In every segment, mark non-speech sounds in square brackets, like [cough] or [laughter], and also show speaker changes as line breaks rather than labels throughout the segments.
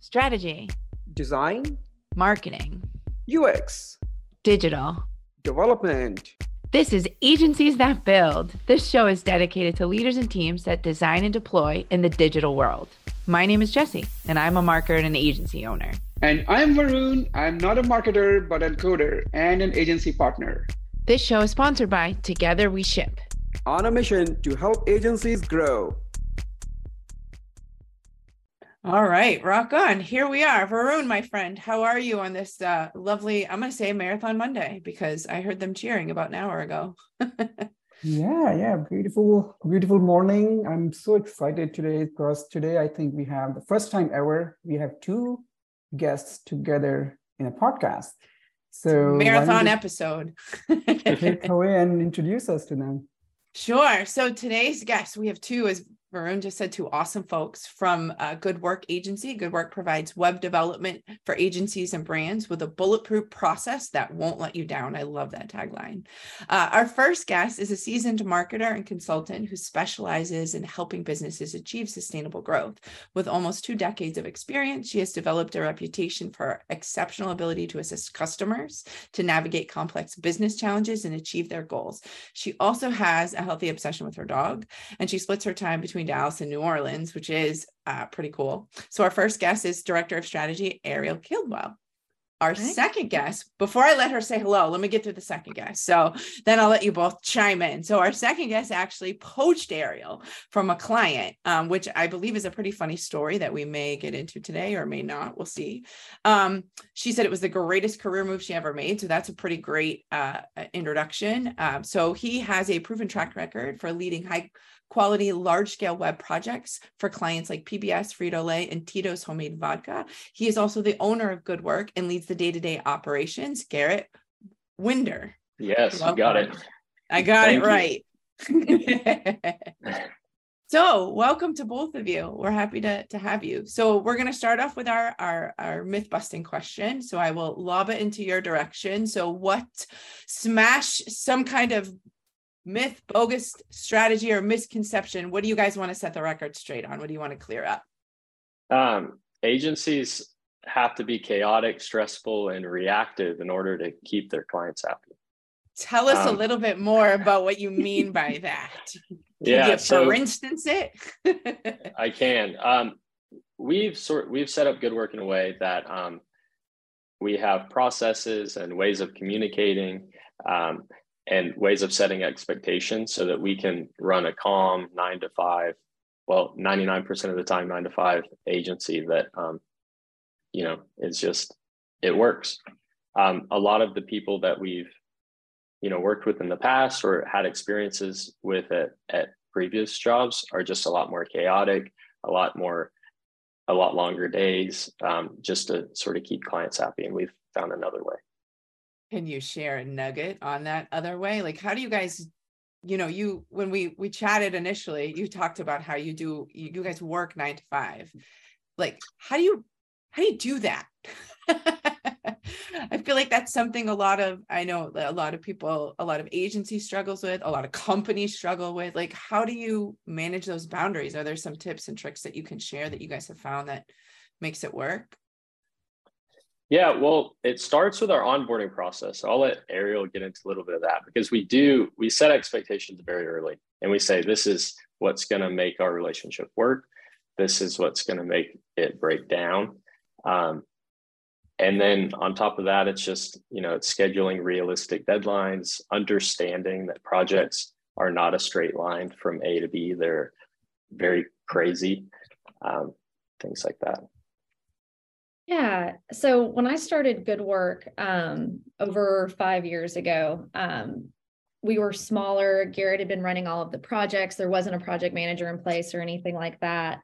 strategy,
design,
marketing,
UX,
digital,
development.
This is Agencies That Build. This show is dedicated to leaders and teams that design and deploy in the digital world. My name is Jesse, and I'm a marketer and an agency owner.
And I'm Varun. I'm not a marketer, but a coder and an agency partner.
This show is sponsored by Together We Ship.
On a mission to help agencies grow.
All right, rock on. Here we are. Varun, my friend, how are you on this uh, lovely, I'm going to say Marathon Monday because I heard them cheering about an hour ago. [laughs]
yeah, yeah, beautiful, beautiful morning. I'm so excited today because today I think we have the first time ever we have two guests together in a podcast. So
marathon episode.
take away [laughs] and introduce us to them.
Sure. So today's guest, we have two, as Varun just said two awesome folks from uh, Good Work Agency. Good Work provides web development for agencies and brands with a bulletproof process that won't let you down. I love that tagline. Uh, our first guest is a seasoned marketer and consultant who specializes in helping businesses achieve sustainable growth. With almost two decades of experience, she has developed a reputation for exceptional ability to assist customers to navigate complex business challenges and achieve their goals. She also has a healthy obsession with her dog, and she splits her time between between Dallas and New Orleans, which is uh, pretty cool. So our first guest is Director of Strategy, Ariel Kidwell. Our second guest, before I let her say hello, let me get through the second guest. So then I'll let you both chime in. So our second guest actually poached Ariel from a client, um, which I believe is a pretty funny story that we may get into today or may not. We'll see. Um, she said it was the greatest career move she ever made. So that's a pretty great uh, introduction. Um, so he has a proven track record for leading high quality large scale web projects for clients like PBS, Frito Lay, and Tito's Homemade Vodka. He is also the owner of Good Work and leads the day to day operations. Garrett Winder.
Yes, Welcome. you got it.
I got Thank it right. [laughs] so welcome to both of you we're happy to, to have you so we're going to start off with our, our our myth busting question so i will lob it into your direction so what smash some kind of myth, bogus strategy, or misconception? What do you guys want to set the record straight on? What do you want to clear up?
Um, agencies have to be chaotic, stressful, and reactive in order to keep their clients happy.
Tell us um, a little bit more about what you mean by that. [laughs] Can
yeah,
you, so for instance, it. [laughs]
I can. Um, we've sort we've set up good work in a way that um, we have processes and ways of communicating um, and ways of setting expectations so that we can run a calm nine to five, well, 99% of the time, nine to five agency that, um, you know, it's just, it works. Um, a lot of the people that we've, you know, worked with in the past or had experiences with at, at previous jobs are just a lot more chaotic, a lot more, a lot longer days, um, just to sort of keep clients happy. And we've found another way.
Can you share a nugget on that other way? Like, how do you guys, you know, you when we we chatted initially, you talked about how you do you, you guys work nine to five. Like, how do you how do you do that? [laughs] I feel like that's something a lot of I know a lot of people, a lot of agency struggles with, a lot of companies struggle with. Like, how do you manage those boundaries? Are there some tips and tricks that you can share that you guys have found that makes it work?
Yeah, well, it starts with our onboarding process. I'll let Ariel get into a little bit of that because we do, we set expectations very early and we say, this is what's going to make our relationship work. This is what's going to make it break down. Um, and then on top of that, it's just, you know, it's scheduling realistic deadlines, understanding that projects are not a straight line from A to B. They're very crazy, um, things like that.
Yeah. So when I started Good Work um, over five years ago, um, we were smaller. Garrett had been running all of the projects. There wasn't a project manager in place or anything like that.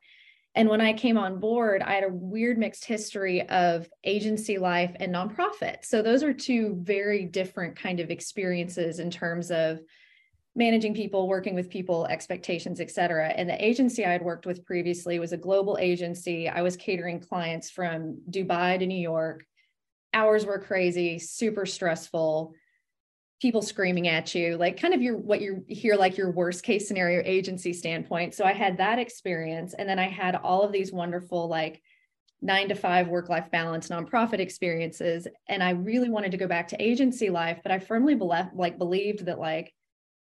And when I came on board, I had a weird mixed history of agency life and nonprofit. So those are two very different kind of experiences in terms of managing people, working with people, expectations, et cetera. And the agency I had worked with previously was a global agency. I was catering clients from Dubai to New York. Hours were crazy, super stressful, people screaming at you, like kind of your what you hear like your worst case scenario agency standpoint. So I had that experience. And then I had all of these wonderful, like nine to five work life balance nonprofit experiences and i really wanted to go back to agency life but i firmly believed like believed that like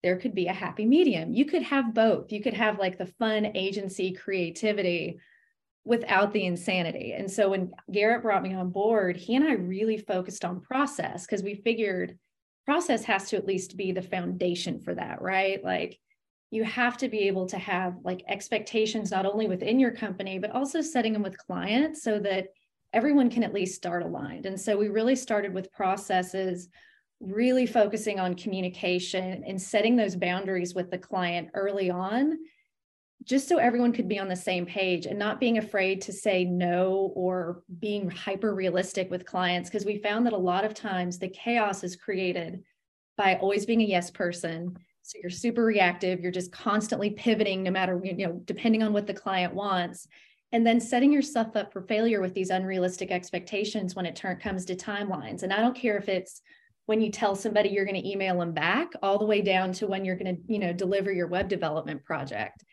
there could be a happy medium. You could have both. You could have like the fun agency creativity without the insanity. And so when garrett brought me on board he and i really focused on process because we figured process has to at least be the foundation for that right? Like you have to be able to have like expectations not only within your company but also setting them with clients so that everyone can at least start aligned. And so we really started with processes really focusing on communication and setting those boundaries with the client early on just so everyone could be on the same page and not being afraid to say no or being hyper realistic with clients because we found that a lot of times the chaos is created by always being a yes person so you're super reactive, you're just constantly pivoting no matter, you know, depending on what the client wants. And then setting yourself up for failure with these unrealistic expectations when it turn, comes to timelines. And I don't care if it's when you tell somebody you're going to email them back all the way down to when you're going to, you know, deliver your web development project.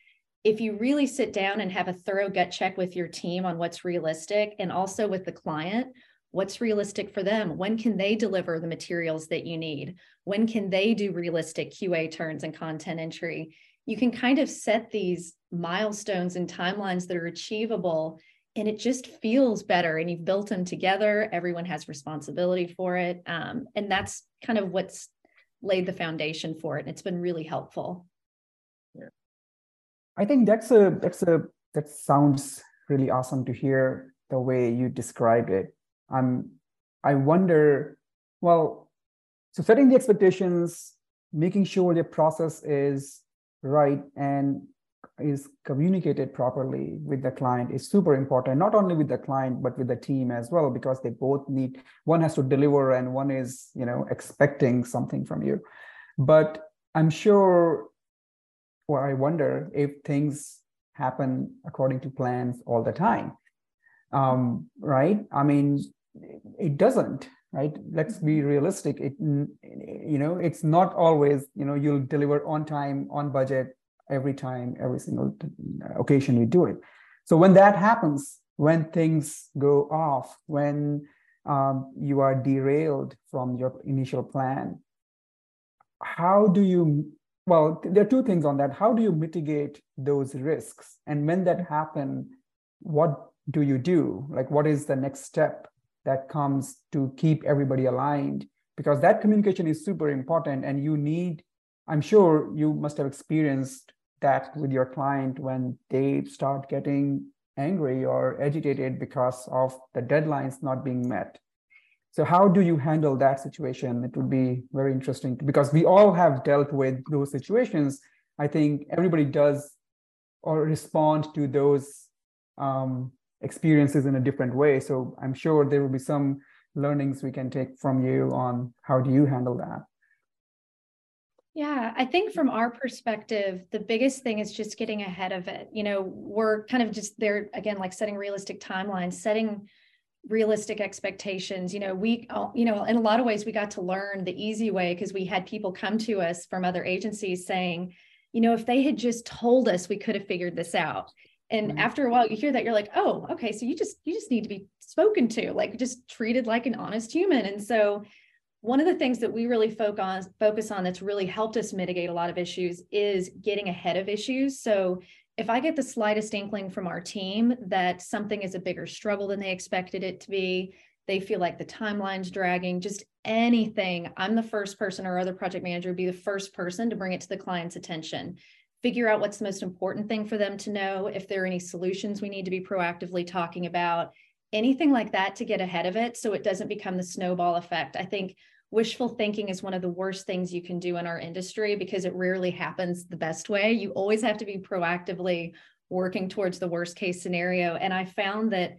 If you really sit down and have a thorough gut check with your team on what's realistic and also with the client, what's realistic for them? When can they deliver the materials that you need? When can they do realistic qa turns and content entry? You can kind of set these milestones and timelines that are achievable and it just feels better and you've built them together everyone has responsibility for it um, and that's kind of what's laid the foundation for it and it's been really helpful.
Yeah. I think that's a that's a that sounds really awesome to hear the way you described it. I'm I wonder, well, so setting the expectations, making sure the process is right and is communicated properly with the client is super important not only with the client but with the team as well because they both need one has to deliver and one is you know expecting something from you. But i'm sure well i wonder if things happen according to plans all the time. Um, right? I mean it doesn't right? Let's be realistic. It you know it's not always you know you'll deliver on time on budget every time every single occasion you do it. So when that happens when things go off when um, you are derailed from your initial plan how do you well there are two things on that. How do you mitigate those risks? And when that happen what do you do? Like what is the next step that comes to keep everybody aligned? Because that communication is super important and you need i'm sure you must have experienced that with your client when they start getting angry or agitated because of the deadlines not being met so how do you handle that situation it would be very interesting because we all have dealt with those situations i think everybody does or respond to those um, experiences in a different way. So I'm sure there will be some learnings we can take from you on how do you handle that.
Yeah, I think from our perspective, the biggest thing is just getting ahead of it. You know, we're kind of just there again, like setting realistic timelines, setting realistic expectations. You know, we, you know, in a lot of ways, we got to learn the easy way because we had people come to us from other agencies saying, you know, if they had just told us, we could have figured this out and mm-hmm. after a while you hear that you're like oh okay so you just you just need to be spoken to like just treated like an honest human and so one of the things that we really focus on focus on that's really helped us mitigate a lot of issues is getting ahead of issues. So if i get the slightest inkling from our team that something is a bigger struggle than they expected it to be they feel like the timeline's dragging just anything i'm the first person or other project manager would be the first person to bring it to the client's attention. Figure out what's the most important thing for them to know, if there are any solutions we need to be proactively talking about, anything like that to get ahead of it so it doesn't become the snowball effect. I think wishful thinking is one of the worst things you can do in our industry because it rarely happens the best way. You always have to be proactively working towards the worst case scenario. And I found that,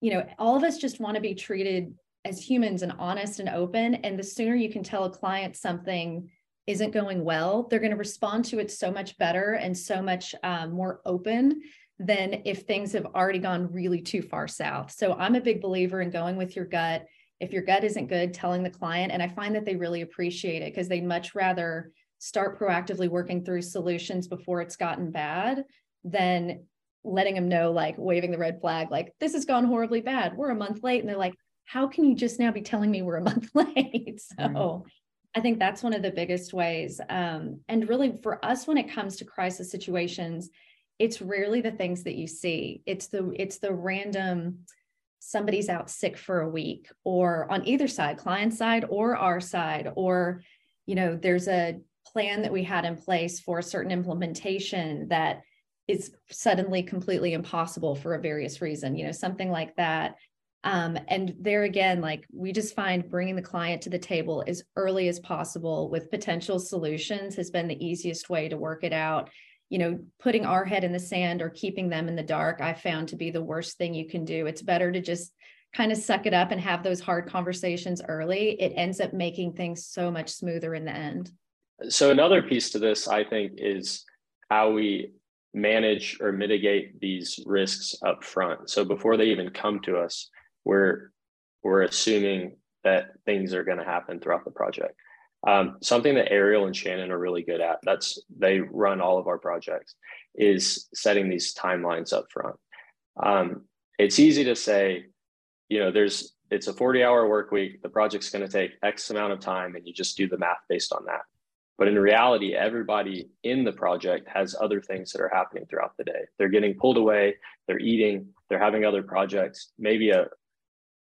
you know, all of us just want to be treated as humans and honest and open. And the sooner you can tell a client something isn't going well, they're going to respond to it so much better and so much um, more open than if things have already gone really too far south. So I'm a big believer in going with your gut. If your gut isn't good, telling the client. And I find that they really appreciate it because they'd much rather start proactively working through solutions before it's gotten bad than letting them know, like waving the red flag, like this has gone horribly bad. We're a month late. And they're like, how can you just now be telling me we're a [laughs] month late? so mm. I think that's one of the biggest ways. Um, and really for us, when it comes to crisis situations, it's rarely the things that you see. It's the it's the random somebody's out sick for a week or on either side, client side or our side, or you know, there's a plan that we had in place for a certain implementation that is suddenly completely impossible for a various reason, you know, something like that. Um, and there again, like we just find bringing the client to the table as early as possible with potential solutions has been the easiest way to work it out. You know, putting our head in the sand or keeping them in the dark, I found to be the worst thing you can do. It's better to just kind of suck it up and have those hard conversations early. It ends up making things so much smoother in the end.
So, another piece to this, I think, is how we manage or mitigate these risks up front. So, before they even come to us, we're we're assuming that things are going to happen throughout the project. Um, something that Ariel and Shannon are really good at, that's they run all of our projects, is setting these timelines up front. Um, it's easy to say, you know, there's it's a 40 hour work week, the project's going to take X amount of time, and you just do the math based on that. But in reality, everybody in the project has other things that are happening throughout the day. They're getting pulled away, they're eating, they're having other projects, maybe a,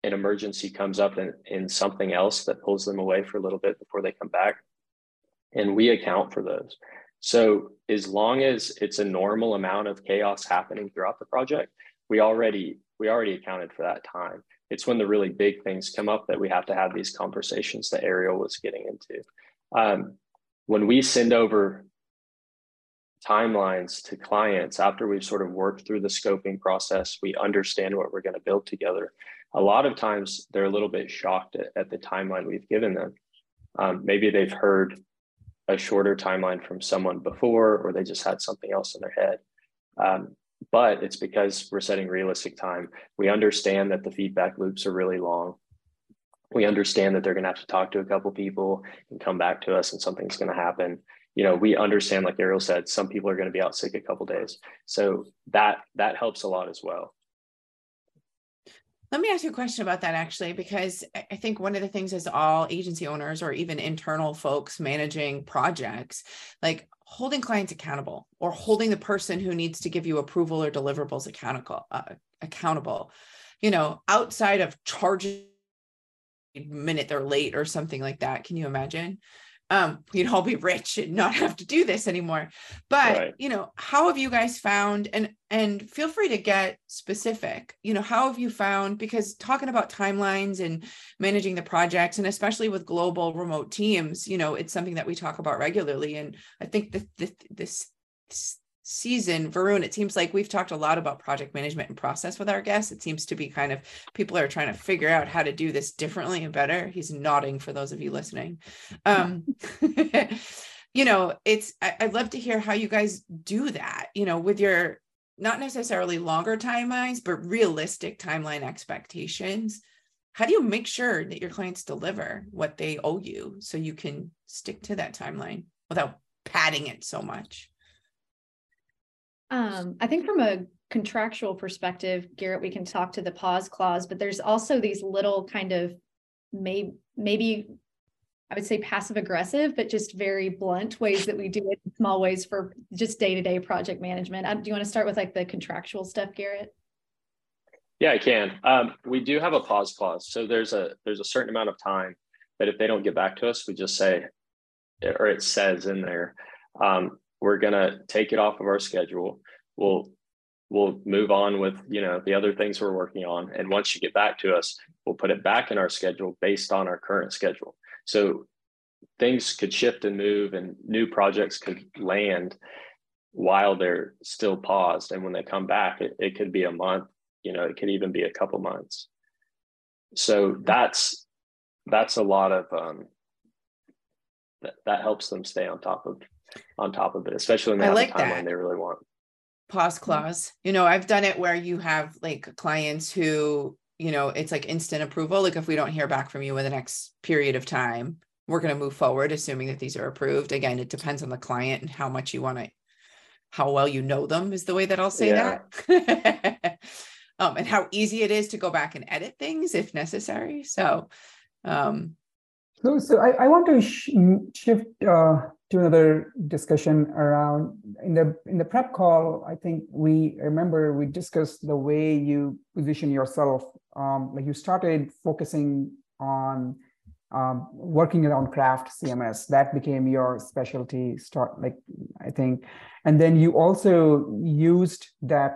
an emergency comes up in, in something else that pulls them away for a little bit before they come back. And we account for those. So as long as it's a normal amount of chaos happening throughout the project, we already we already accounted for that time. It's when the really big things come up that we have to have these conversations that Ariel was getting into. Um, when we send over timelines to clients after we've sort of worked through the scoping process, we understand what we're going to build together a lot of times they're a little bit shocked at, at the timeline we've given them. Um, maybe they've heard a shorter timeline from someone before, or they just had something else in their head. Um, but it's because we're setting realistic time. We understand that the feedback loops are really long. We understand that they're going to have to talk to a couple people and come back to us, and something's going to happen. You know, we understand, like Ariel said, some people are going to be out sick a couple days, so that that helps a lot as well.
Let me ask you a question about that actually, because I think one of the things is all agency owners or even internal folks managing projects, like holding clients accountable or holding the person who needs to give you approval or deliverables accountable, uh, accountable, you know, outside of charging minute they're late or something like that. Can you imagine? Um, we'd all be rich and not have to do this anymore. But right. you know, how have you guys found and and feel free to get specific. You know, how have you found because talking about timelines and managing the projects and especially with global remote teams, you know, it's something that we talk about regularly. And I think that this, this season, Varun, it seems like we've talked a lot about project management and process with our guests. It seems to be kind of people are trying to figure out how to do this differently and better. He's nodding for those of you listening. Um, [laughs] you know, it's I, I'd love to hear how you guys do that, you know, with your not necessarily longer timelines, but realistic timeline expectations. How do you make sure that your clients deliver what they owe you so you can stick to that timeline without padding it so much?
Um, I think from a contractual perspective, Garrett, we can talk to the pause clause, but there's also these little kind of maybe maybe I would say passive aggressive, but just very blunt ways that we do it small ways for just day to day project management. Um, do you want to start with like the contractual stuff, Garrett?
Yeah, I can. Um, we do have a pause clause. So there's a there's a certain amount of time that if they don't get back to us, we just say, or it says in there, um, we're going to take it off of our schedule. We'll we'll move on with you know the other things we're working on. And once you get back to us we'll put it back in our schedule based on our current schedule. So things could shift and move and new projects could land while they're still paused. And when they come back it, it could be a month you know it could even be a couple months. So that's that's a lot of um, that, that helps them stay on top of on top of it, especially when they I have like the timeline that. they really want.
Pause clause. You know, I've done it where you have like clients who, you know, it's like instant approval. Like if we don't hear back from you in the next period of time, we're going to move forward, assuming that these are approved. Again, it depends on the client and how much you want to how well you know them is the way that I'll say
Yeah.
that. [laughs] um, and how easy it is to go back and edit things if necessary. So, um,
So, so I, I want to sh- shift uh, to another discussion around in the in the prep call. I think we remember we discussed the way you position yourself. Um, like you started focusing on um, working around craft CMS. That became your specialty. Start like I think, and then you also used that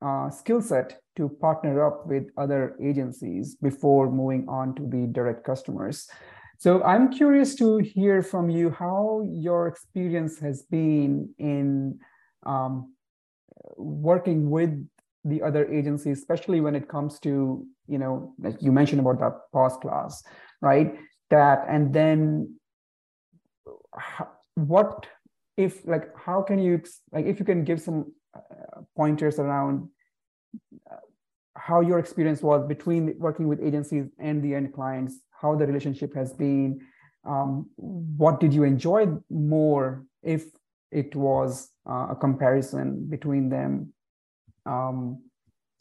uh, skill set to partner up with other agencies before moving on to the direct customers. So I'm curious to hear from you how your experience has been in um, working with the other agencies, especially when it comes to, you know, like you mentioned about that pause clause, right? That, and then what if, like, how can you, like, if you can give some uh, pointers around uh, how your experience was between working with agencies and the end clients how the relationship has been um, what did you enjoy more if it was uh, a comparison between them um,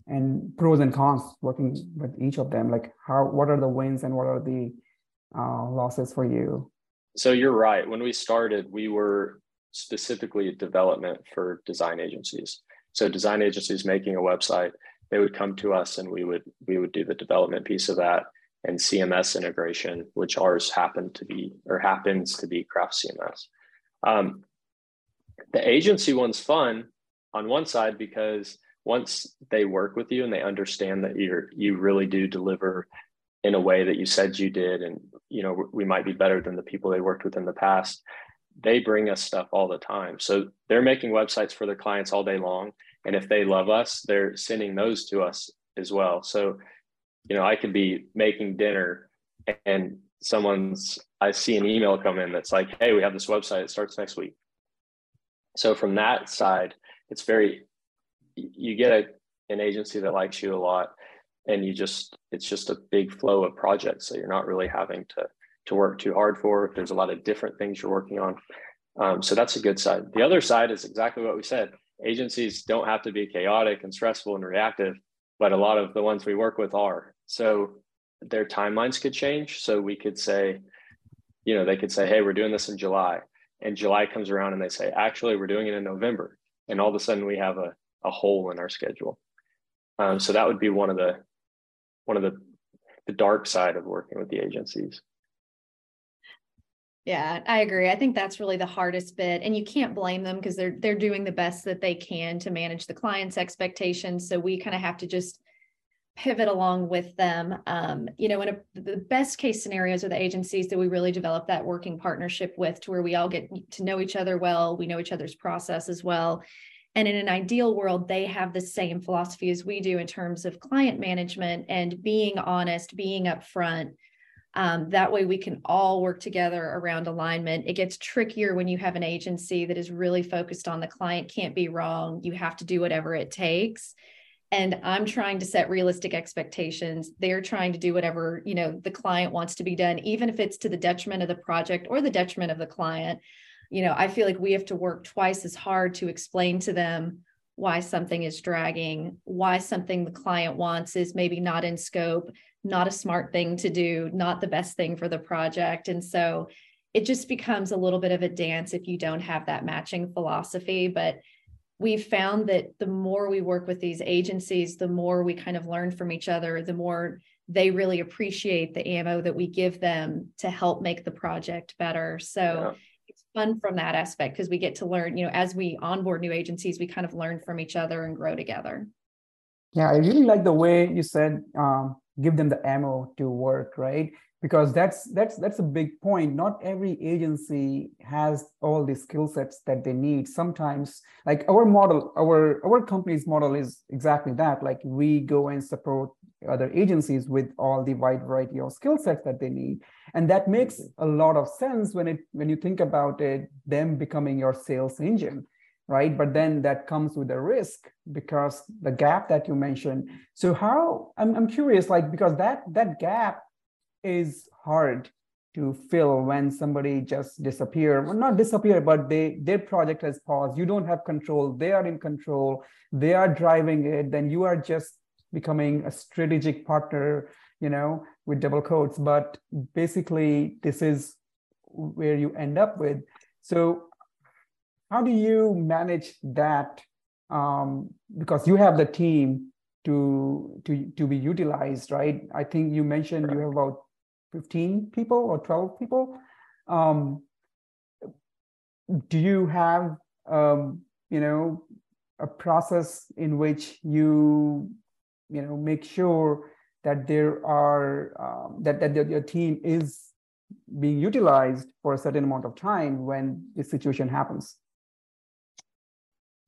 and pros and cons working with each of them like how what are the wins and what are the uh, losses for you
So you're right. When we started, we were specifically development for design agencies. So design agencies making a website, they would come to us and we would we would do the development piece of that and CMS integration, which ours happened to be or happens to be Craft CMS. Um, the agency one's fun on one side because once they work with you and they understand that you're you really do deliver in a way that you said you did and you know we might be better than the people they worked with in the past they bring us stuff all the time. So they're making websites for their clients all day long. And if they love us they're sending those to us as well. So you know i could be making dinner and someone's i see an email come in that's like hey we have this website. It starts next week. So from that side it's very you get a, an agency that likes you a lot and you just it's just a big flow of projects so you're not really having to to work too hard for. There's a lot of different things you're working on. Um, so that's a good side. The other side is exactly what we said. Agencies don't have to be chaotic and stressful and reactive but a lot of the ones we work with are so their timelines could change so we could say you know they could say hey we're doing this in july and july comes around and they say actually we're doing it in november and all of a sudden we have a, a hole in our schedule um, so that would be one of the one of the the dark side of working with the agencies.
Yeah, I agree. I think that's really the hardest bit and you can't blame them because they're they're doing the best that they can to manage the client's expectations. So we kind of have to just pivot along with them. Um, you know, in a, the best case scenarios are the agencies that we really develop that working partnership with to where we all get to know each other well, we know each other's process as well. And in an ideal world, they have the same philosophy as we do in terms of client management and being honest, being upfront. Um, that way, we can all work together around alignment. It gets trickier when you have an agency that is really focused on the client can't be wrong. You have to do whatever it takes. And I'm trying to set realistic expectations. They're trying to do whatever you know the client wants to be done, even if it's to the detriment of the project or the detriment of the client you know, I feel like we have to work twice as hard to explain to them why something is dragging, why something the client wants is maybe not in scope, not a smart thing to do, not the best thing for the project. And so it just becomes a little bit of a dance if you don't have that matching philosophy. But we've found that the more we work with these agencies, the more we kind of learn from each other, the more they really appreciate the ammo that we give them to help make the project better. So yeah it's fun from that aspect because we get to learn, you know, as we onboard new agencies, we kind of learn from each other and grow together.
Yeah, I really like the way you said um, give them the ammo to work, right? Because that's that's that's a big point. Not every agency has all the skill sets that they need. Sometimes, like our model, our our company's model is exactly that. Like we go and support other agencies with all the wide variety of skill sets that they need and that makes mm-hmm. a lot of sense when it when you think about it them becoming your sales engine right? But then that comes with a risk because the gap that you mentioned. So how i'm, I'm curious like because that that gap is hard to fill when somebody just disappear well not disappear but they their project has paused. You don't have control. They are in control. They are driving it. Then you are just becoming a strategic partner you know with double quotes. But basically this is where you end up with. So how do you manage that um, because you have the team to to to be utilized right? I think you mentioned you have about 15 people or 12 people. Um, do you have um, you know a process in which you you know make sure that there are um, that that your team is being utilized for a certain amount of time when this situation happens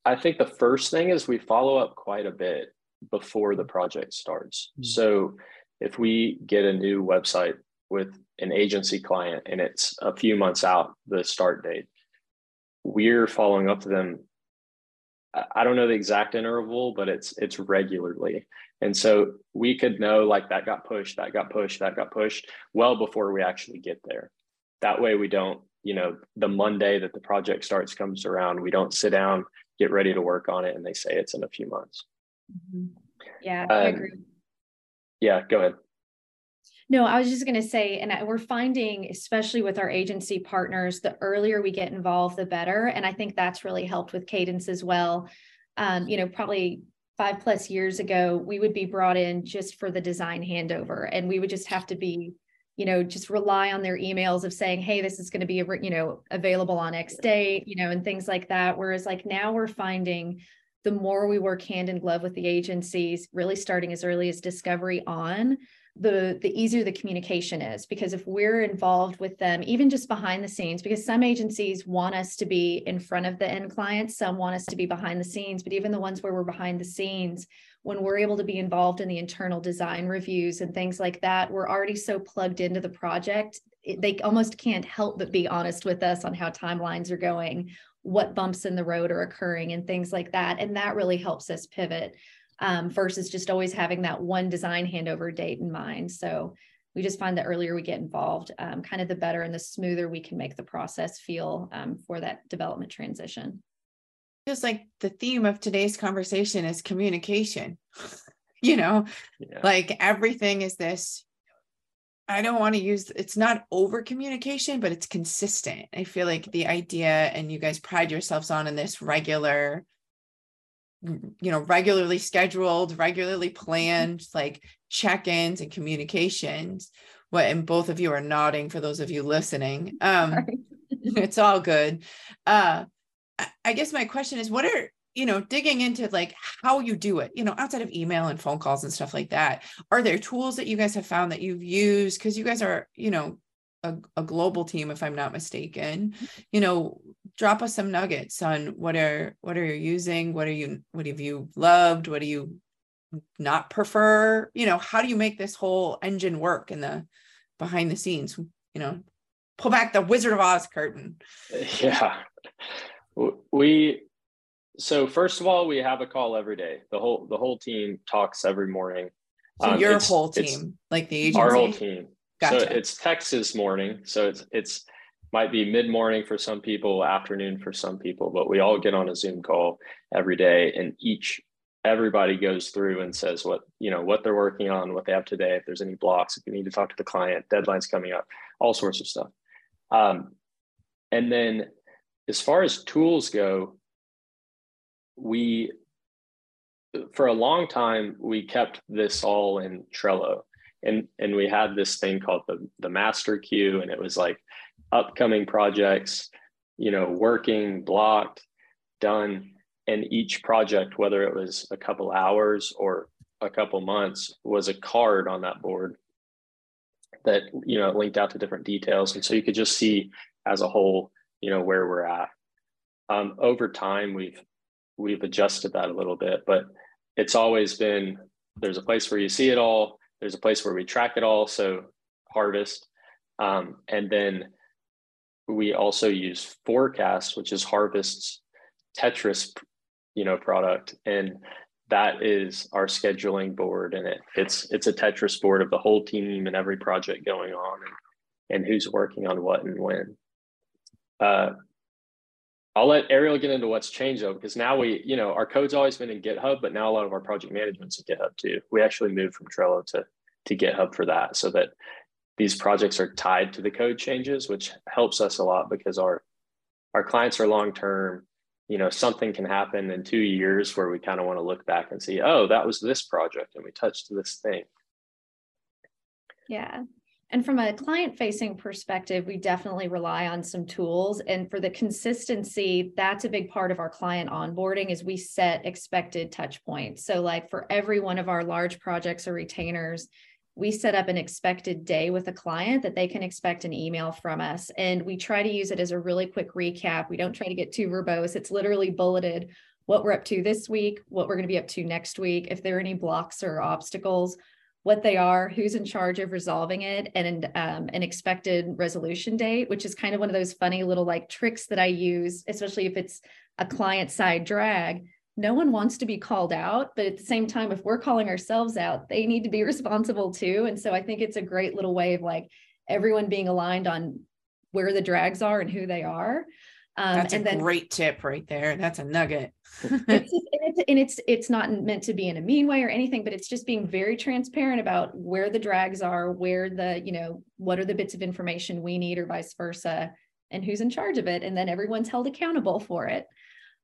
i think the first thing is we follow up quite a bit before the project starts. Mm-hmm. so if we get a new website with an agency client and it's a few months out the start date we're following up to them. I don't know the exact interval but it's it's regularly. And so we could know like that got pushed that got pushed that got pushed well before we actually get there. That way we don't you know the monday that the project starts comes around we don't sit down get ready to work on it and they say it's in a few months
mm-hmm. yeah um, i agree
yeah go ahead
no, I was just going to say, and we're finding, especially with our agency partners, the earlier we get involved, the better. And I think that's really helped with Cadence as well. Um, you know, probably five plus years ago, we would be brought in just for the design handover, and we would just have to be, you know, just rely on their emails of saying, "Hey, this is going to be, you know, available on X date," you know, and things like that. Whereas, like now, we're finding the more we work hand in glove with the agencies, really starting as early as discovery on, the the easier the communication is because if we're involved with them even just behind the scenes because some agencies want us to be in front of the end clients some want us to be behind the scenes but even the ones where we're behind the scenes when we're able to be involved in the internal design reviews and things like that we're already so plugged into the project they almost can't help but be honest with us on how timelines are going what bumps in the road are occurring and things like that and that really helps us pivot um, versus just always having that one design handover date in mind. So we just find that earlier we get involved, um, kind of the better and the smoother we can make the process feel um, for that development transition.
Just like the theme of today's conversation is communication. [laughs] you know, yeah. like everything is this I don't want to use it's not over communication, but it's consistent. I feel like the idea, and you guys pride yourselves on in this regular you know regularly scheduled regularly planned like check-ins and communications what and both of you are nodding for those of you listening um [laughs] it's all good uh i guess my question is what are you know digging into like how you do it you know outside of email and phone calls and stuff like that are there tools that you guys have found that you've used? Because you guys are you know a, a global team if i'm not mistaken. Mm-hmm. you know drop us some nuggets on what are what are you using? What are you what have you loved? What do you not prefer? You know how do you make this whole engine work in the behind the scenes? You know pull back the wizard of oz curtain. [laughs]
Yeah we so first of all we have a call every day the whole the whole team talks every morning
so um, your whole team like the agency
our whole team Gotcha. So it's Texas morning. So it's it's might be mid morning for some people, afternoon for some people, but we all get on a Zoom call every day, and each everybody goes through and says what you know what they're working on, what they have today, if there's any blocks, if you need to talk to the client, deadlines coming up, all sorts of stuff. Um, and then as far as tools go, we for a long time we kept this all in Trello. And and we had this thing called the the master queue and it was like upcoming projects you know working blocked done. And each project whether it was a couple hours or a couple months was a card on that board that you know linked out to different details. And so you could just see as a whole you know where we're at um, over time we've we've adjusted that a little bit but it's always been there's a place where you see it all there's a place where we track it all, so harvest. Um, and then we also use forecast, which is harvest's Tetris, you know, product. And that is our scheduling board. And it, it's it's a Tetris board of the whole team and every project going on. And and who's working on what and when. Uh, I'll let Ariel get into what's changed though, because now we, you know, our code's always been in GitHub, but now a lot of our project management's in GitHub too. We actually moved from Trello to, to GitHub for that so that these projects are tied to the code changes, which helps us a lot because our our clients are long term. You know, something can happen in two years where we kind of want to look back and see, oh, that was this project and we touched this thing.
Yeah. And from a client facing perspective, we definitely rely on some tools. And for the consistency, that's a big part of our client onboarding is we set expected touch points. So like for every one of our large projects or retainers, we set up an expected day with a client that they can expect an email from us. And we try to use it as a really quick recap. We don't try to get too verbose. It's literally bulleted what we're up to this week, what we're going to be up to next week, if there are any blocks or obstacles, what they are, who's in charge of resolving it, and um, an expected resolution date, which is kind of one of those funny little like tricks that I use, especially if it's a client side drag. No one wants to be called out but at the same time if we're calling ourselves out they need to be [laughs] responsible too. And so i think it's a great little way of like everyone being aligned on where the drags are and who they are
um, that's a then, great tip right there. That's a nugget. [laughs]
It's, and, it's, and it's it's not meant to be in a mean way or anything but it's just being very transparent about where the drags are where the you know what are the bits of information we need or vice versa and who's in charge of it and then everyone's held accountable for it.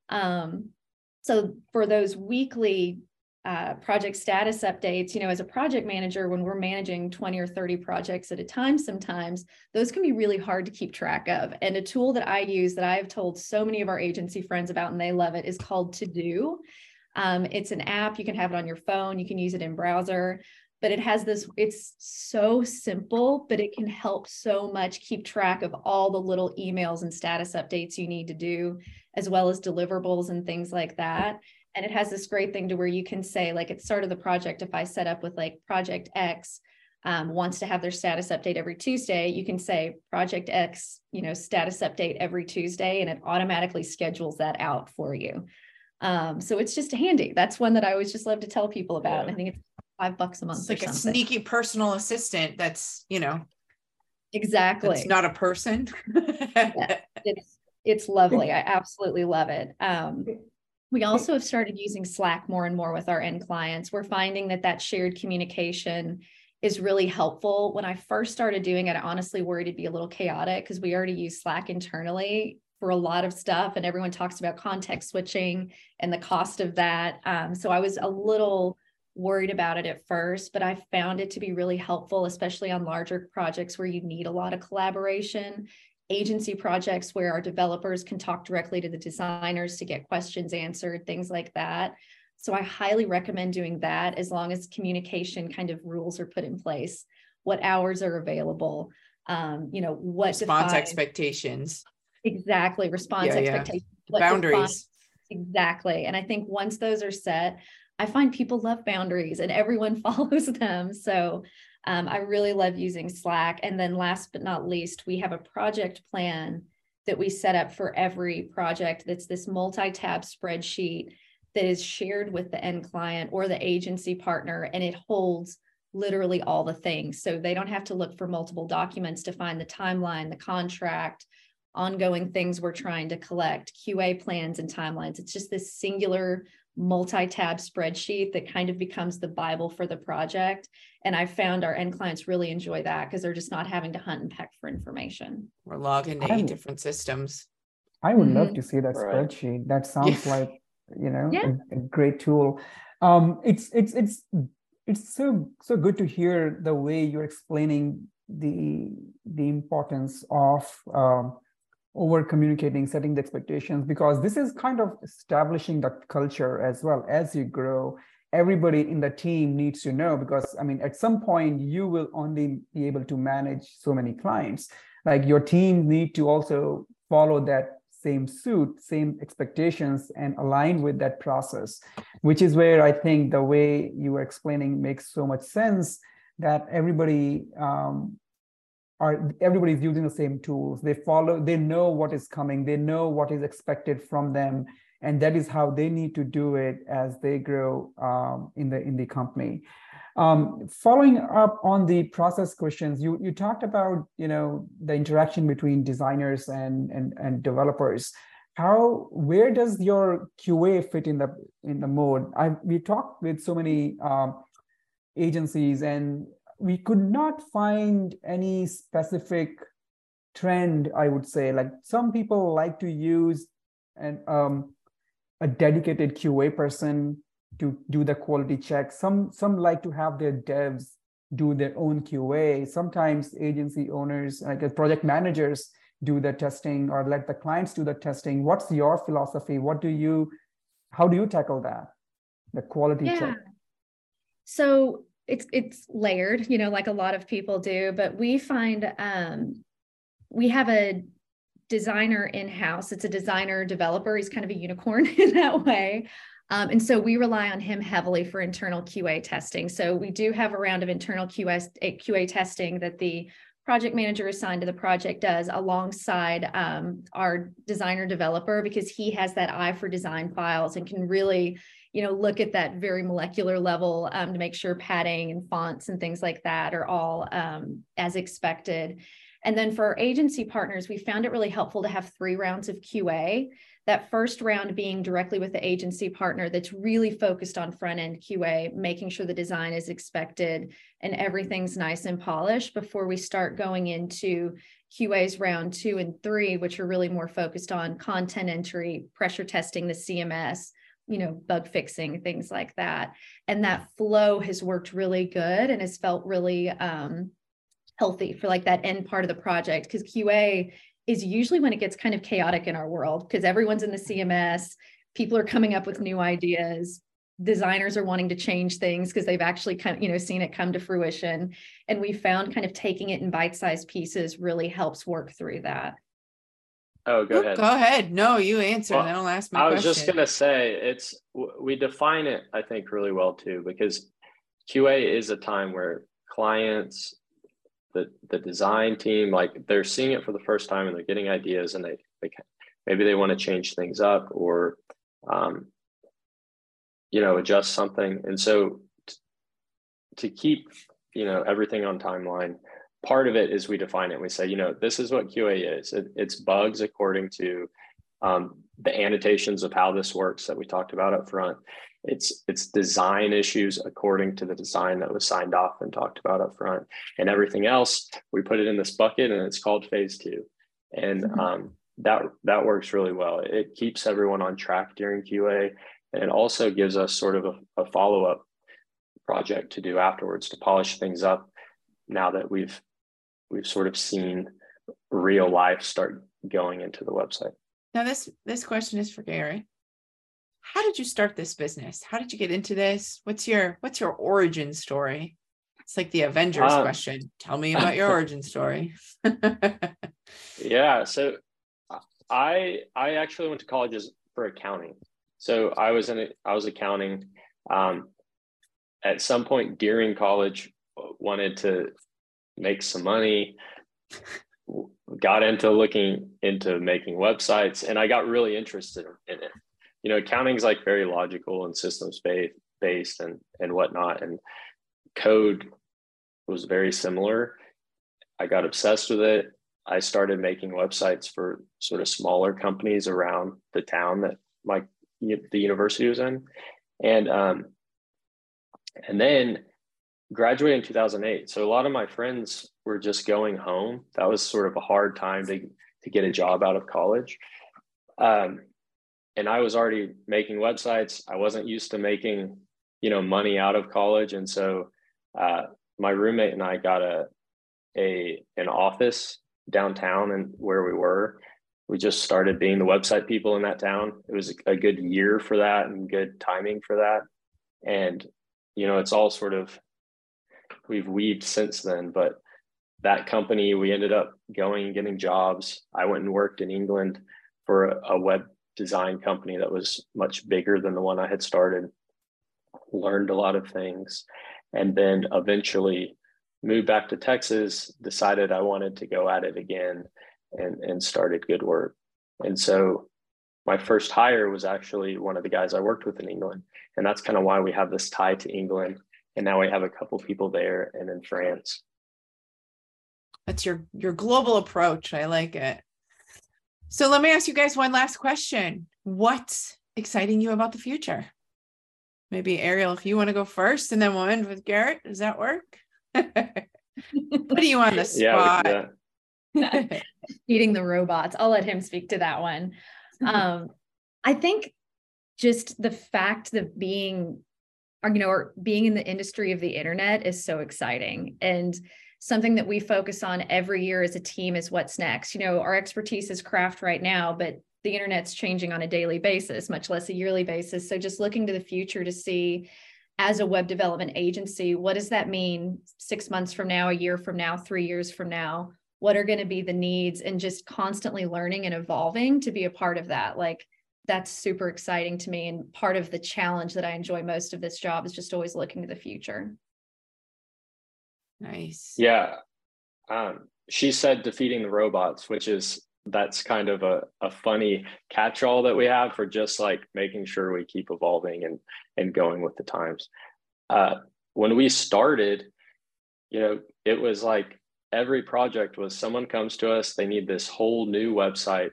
Um, so for those weekly uh, project status updates, you know, as a project manager, when we're managing 20 or 30 projects at a time, sometimes those can be really hard to keep track of. And a tool that I use that I've told so many of our agency friends about and they love it is called To Do. Um, it's an app, you can have it on your phone, you can use it in browser, but it has this, it's so simple, but it can help so much keep track of all the little emails and status updates you need to do as well as deliverables and things like that. And it has this great thing to where you can say, like at the start of the project, if I set up with like project X, um, wants to have their status update every Tuesday, you can say Project X, you know, status update every Tuesday, and it automatically schedules that out for you. Um, so it's just handy. That's one that I always just love to tell people about. Yeah. I think it's five bucks a month.
It's like a sneaky personal assistant. That's you know,
exactly.
It's not a person. [laughs]
yeah, it's it's lovely. I absolutely love it. Um, we also have started using Slack more and more with our end clients. We're finding that that shared communication is really helpful. When I first started doing it, I honestly worried it'd be a little chaotic because we already use Slack internally for a lot of stuff, and everyone talks about context switching and the cost of that. Um, so I was a little worried about it at first, but I found it to be really helpful, especially on larger projects where you need a lot of collaboration agency projects where our developers can talk directly to the designers to get questions answered, things like that. So I highly recommend doing that as long as communication kind of rules are put in place, what hours are available, um, you know, what
response defines, expectations.
Exactly, response yeah, expectations.
Yeah. Boundaries. Defines,
exactly. And I think once those are set, I find people love boundaries and everyone [laughs] follows them. So um, I really love using Slack. And then last but not least, we have a project plan that we set up for every project that's this multi-tab spreadsheet that is shared with the end client or the agency partner and it holds literally all the things so they don't have to look for multiple documents to find the timeline the contract ongoing things we're trying to collect qa plans and timelines it's just this singular multi-tab spreadsheet that kind of becomes the bible for the project and i found our end clients really enjoy that because they're just not having to hunt and peck for information
we're logging to eight different systems
i would mm-hmm. love to see that right. spreadsheet that sounds yeah. like you know yeah. a, a, great tool um it's it's it's it's so so good to hear the way you're explaining the the importance of um, over communicating, setting the expectations, because this is kind of establishing the culture as well as you grow. Everybody in the team needs to know because, I mean, at some point, you will only be able to manage so many clients. Like your team need to also follow that same suit, same expectations, and align with that process, which is where I think the way you were explaining makes so much sense that everybody um, are everybody's using the same tools they follow they know what is coming they know what is expected from them and that is how they need to do it as they grow um, in the in the company. Um, following up on the process questions, you you talked about you know the interaction between designers and and and developers. How where does your QA fit in the in the mode? I we talked with so many um, agencies and we could not find any specific trend. I would say like some people like to use and um, a dedicated QA person to do the quality check. Some some like to have their devs do their own QA. Sometimes agency owners, like project managers, do the testing or let the clients do the testing. What's your philosophy? What do you, how do you tackle that? The quality
yeah.
check.
So it's it's layered, you know, like a lot of people do, but we find um we have a designer in house. It's a designer developer. He's kind of a unicorn [laughs] in that way. Um, and so we rely on him heavily for internal QA testing. So we do have a round of internal QA, QA testing that the project manager assigned to the project does alongside um, our designer developer because he has that eye for design files and can really you know look at that very molecular level um, to make sure padding and fonts and things like that are all um, as expected and then for our agency partners, we found it really helpful to have three rounds of QA. That first round being directly with the agency partner that's really focused on front end QA, making sure the design is expected and everything's nice and polished before we start going into QA's round two and three, which are really more focused on content entry, pressure testing the CMS, you know, bug fixing, things like that. And that flow has worked really good and has felt really um, healthy for like that end part of the project because QA is usually when it gets kind of chaotic in our world because everyone's in the CMS, people are coming up with new ideas, designers are wanting to change things because they've actually kind of, you know seen it come to fruition and we found kind of taking it in bite-sized pieces really helps work through that.
Oh, go ahead.
Go ahead. No, you answer. Well, then I'll ask my
I was
question.
just gonna say it's we define it, I think, really well too, because QA is a time where clients the the design team like they're seeing it for the first time and they're getting ideas and they, they maybe they want to change things up or um, you know adjust something. And so t- to keep you know everything on timeline part of it is we define it we say you know this is what qa is. It, it's bugs according to um, the annotations of how this works that we talked about up front it's it's design issues according to the design that was signed off and talked about up front. And everything else we put it in this bucket and it's called phase two. And mm-hmm. um, that that works really well. It keeps everyone on track during qa and it also gives us sort of a, a follow-up project to do afterwards to polish things up now that we've we've sort of seen real life start going into the website.
Now this this question is for gary how did you start this business? How did you get into this? What's your what's your origin story? It's like the Avengers um, question. Tell me about your [laughs] origin story.
yeah, so I I actually went to colleges for accounting. So I was in I was accounting. Um, at some point during college, wanted to make some money. Got into looking into making websites, and I got really interested in it you know, accounting is like very logical and systems based and and whatnot. And code was very similar. I got obsessed with it. I started making websites for sort of smaller companies around the town that my the university was in, and um, and then graduated in 2008. So a lot of my friends were just going home. That was sort of a hard time to to get a job out of college. Um, and I was already making websites. I wasn't used to making, you know, money out of college, and so uh, my roommate and I got a a an office downtown and where we were. We just started being the website people in that town. It was a good year for that and good timing for that. And you know, it's all sort of we've weaved since then, but that company we ended up going and getting jobs. I went and worked in England for a, a web design company that was much bigger than the one I had started. Learned a lot of things, and then eventually moved back to Texas. Decided I wanted to go at it again, and and started Goodwork. And so my first hire was actually one of the guys I worked with in England. And that's kind of why we have this tie to England. And now we have a couple people there and in France.
That's your your global approach. I like it. So let me ask you guys one last question. What's exciting you about the future? Maybe Ariel, if you want to go first, and then we'll end with Garrett. Does that work? [laughs] Put you on the spot.
Yeah, [laughs] Feeding the robots. I'll let him speak to that one. Um, I think just the fact that being, or, you know, or being in the industry of the internet is so exciting. And something that we focus on every year as a team is what's next. You know, our expertise is craft right now, but the internet's changing on a daily basis, much less a yearly basis. So just looking to the future to see as a web development agency, what does that mean six months from now, a year from now, three years from now? What are going to be the needs and just constantly learning and evolving to be a part of that? Like that's super exciting to me. And part of the challenge that I enjoy most of this job is just always looking to the future.
Nice.
Yeah. Um, she said defeating the robots, which is that's kind of a, a funny catch-all that we have for just like making sure we keep evolving and and going with the times uh, when we started you know it was like every project was someone comes to us they need this whole new website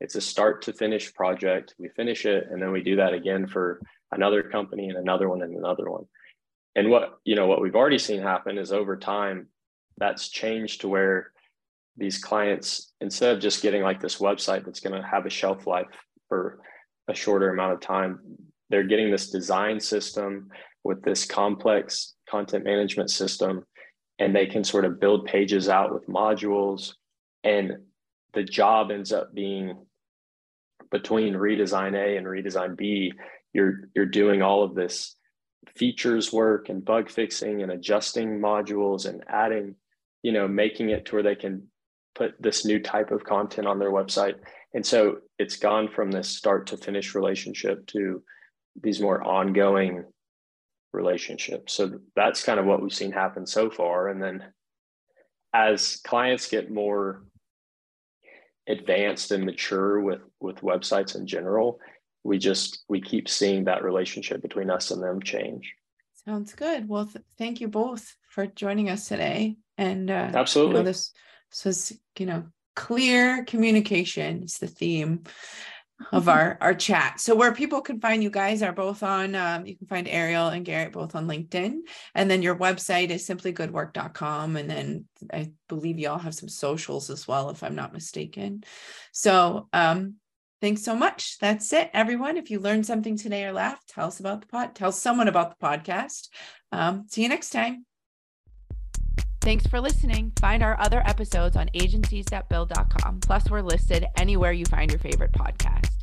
it's a start to finish project we finish it and then we do that again for another company and another one and another one and what you know what we've already seen happen is over time that's changed to where these clients instead of just getting like this website that's going to have a shelf life for a shorter amount of time they're getting this design system with this complex content management system and they can sort of build pages out with modules and the job ends up being between redesign A and redesign B. You're you're doing all of this features work and bug fixing and adjusting modules and adding you know making it to where they can put this new type of content on their website. And so it's gone from this start to finish relationship to these more ongoing relationships. So that's kind of what we've seen happen so far. And then as clients get more advanced and mature with with websites in general, we just we keep seeing that relationship between us and them change.
Sounds good. Well, th- thank you both for joining us today. And uh,
absolutely,
you know, this so it's, you know, clear communication is the theme of [laughs] our our chat. So where people can find you guys are both on um, you can find Ariel and Garrett both on LinkedIn and then your website is simplygoodwork.com and then I believe you all have some socials as well if I'm not mistaken. So um thanks so much. That's it everyone. If you learned something today or laughed, tell us about the pod tell someone about the podcast. Um, see you next time. Thanks for listening. Find our other episodes on agencies.build.com. Plus, we're listed anywhere you find your favorite podcast.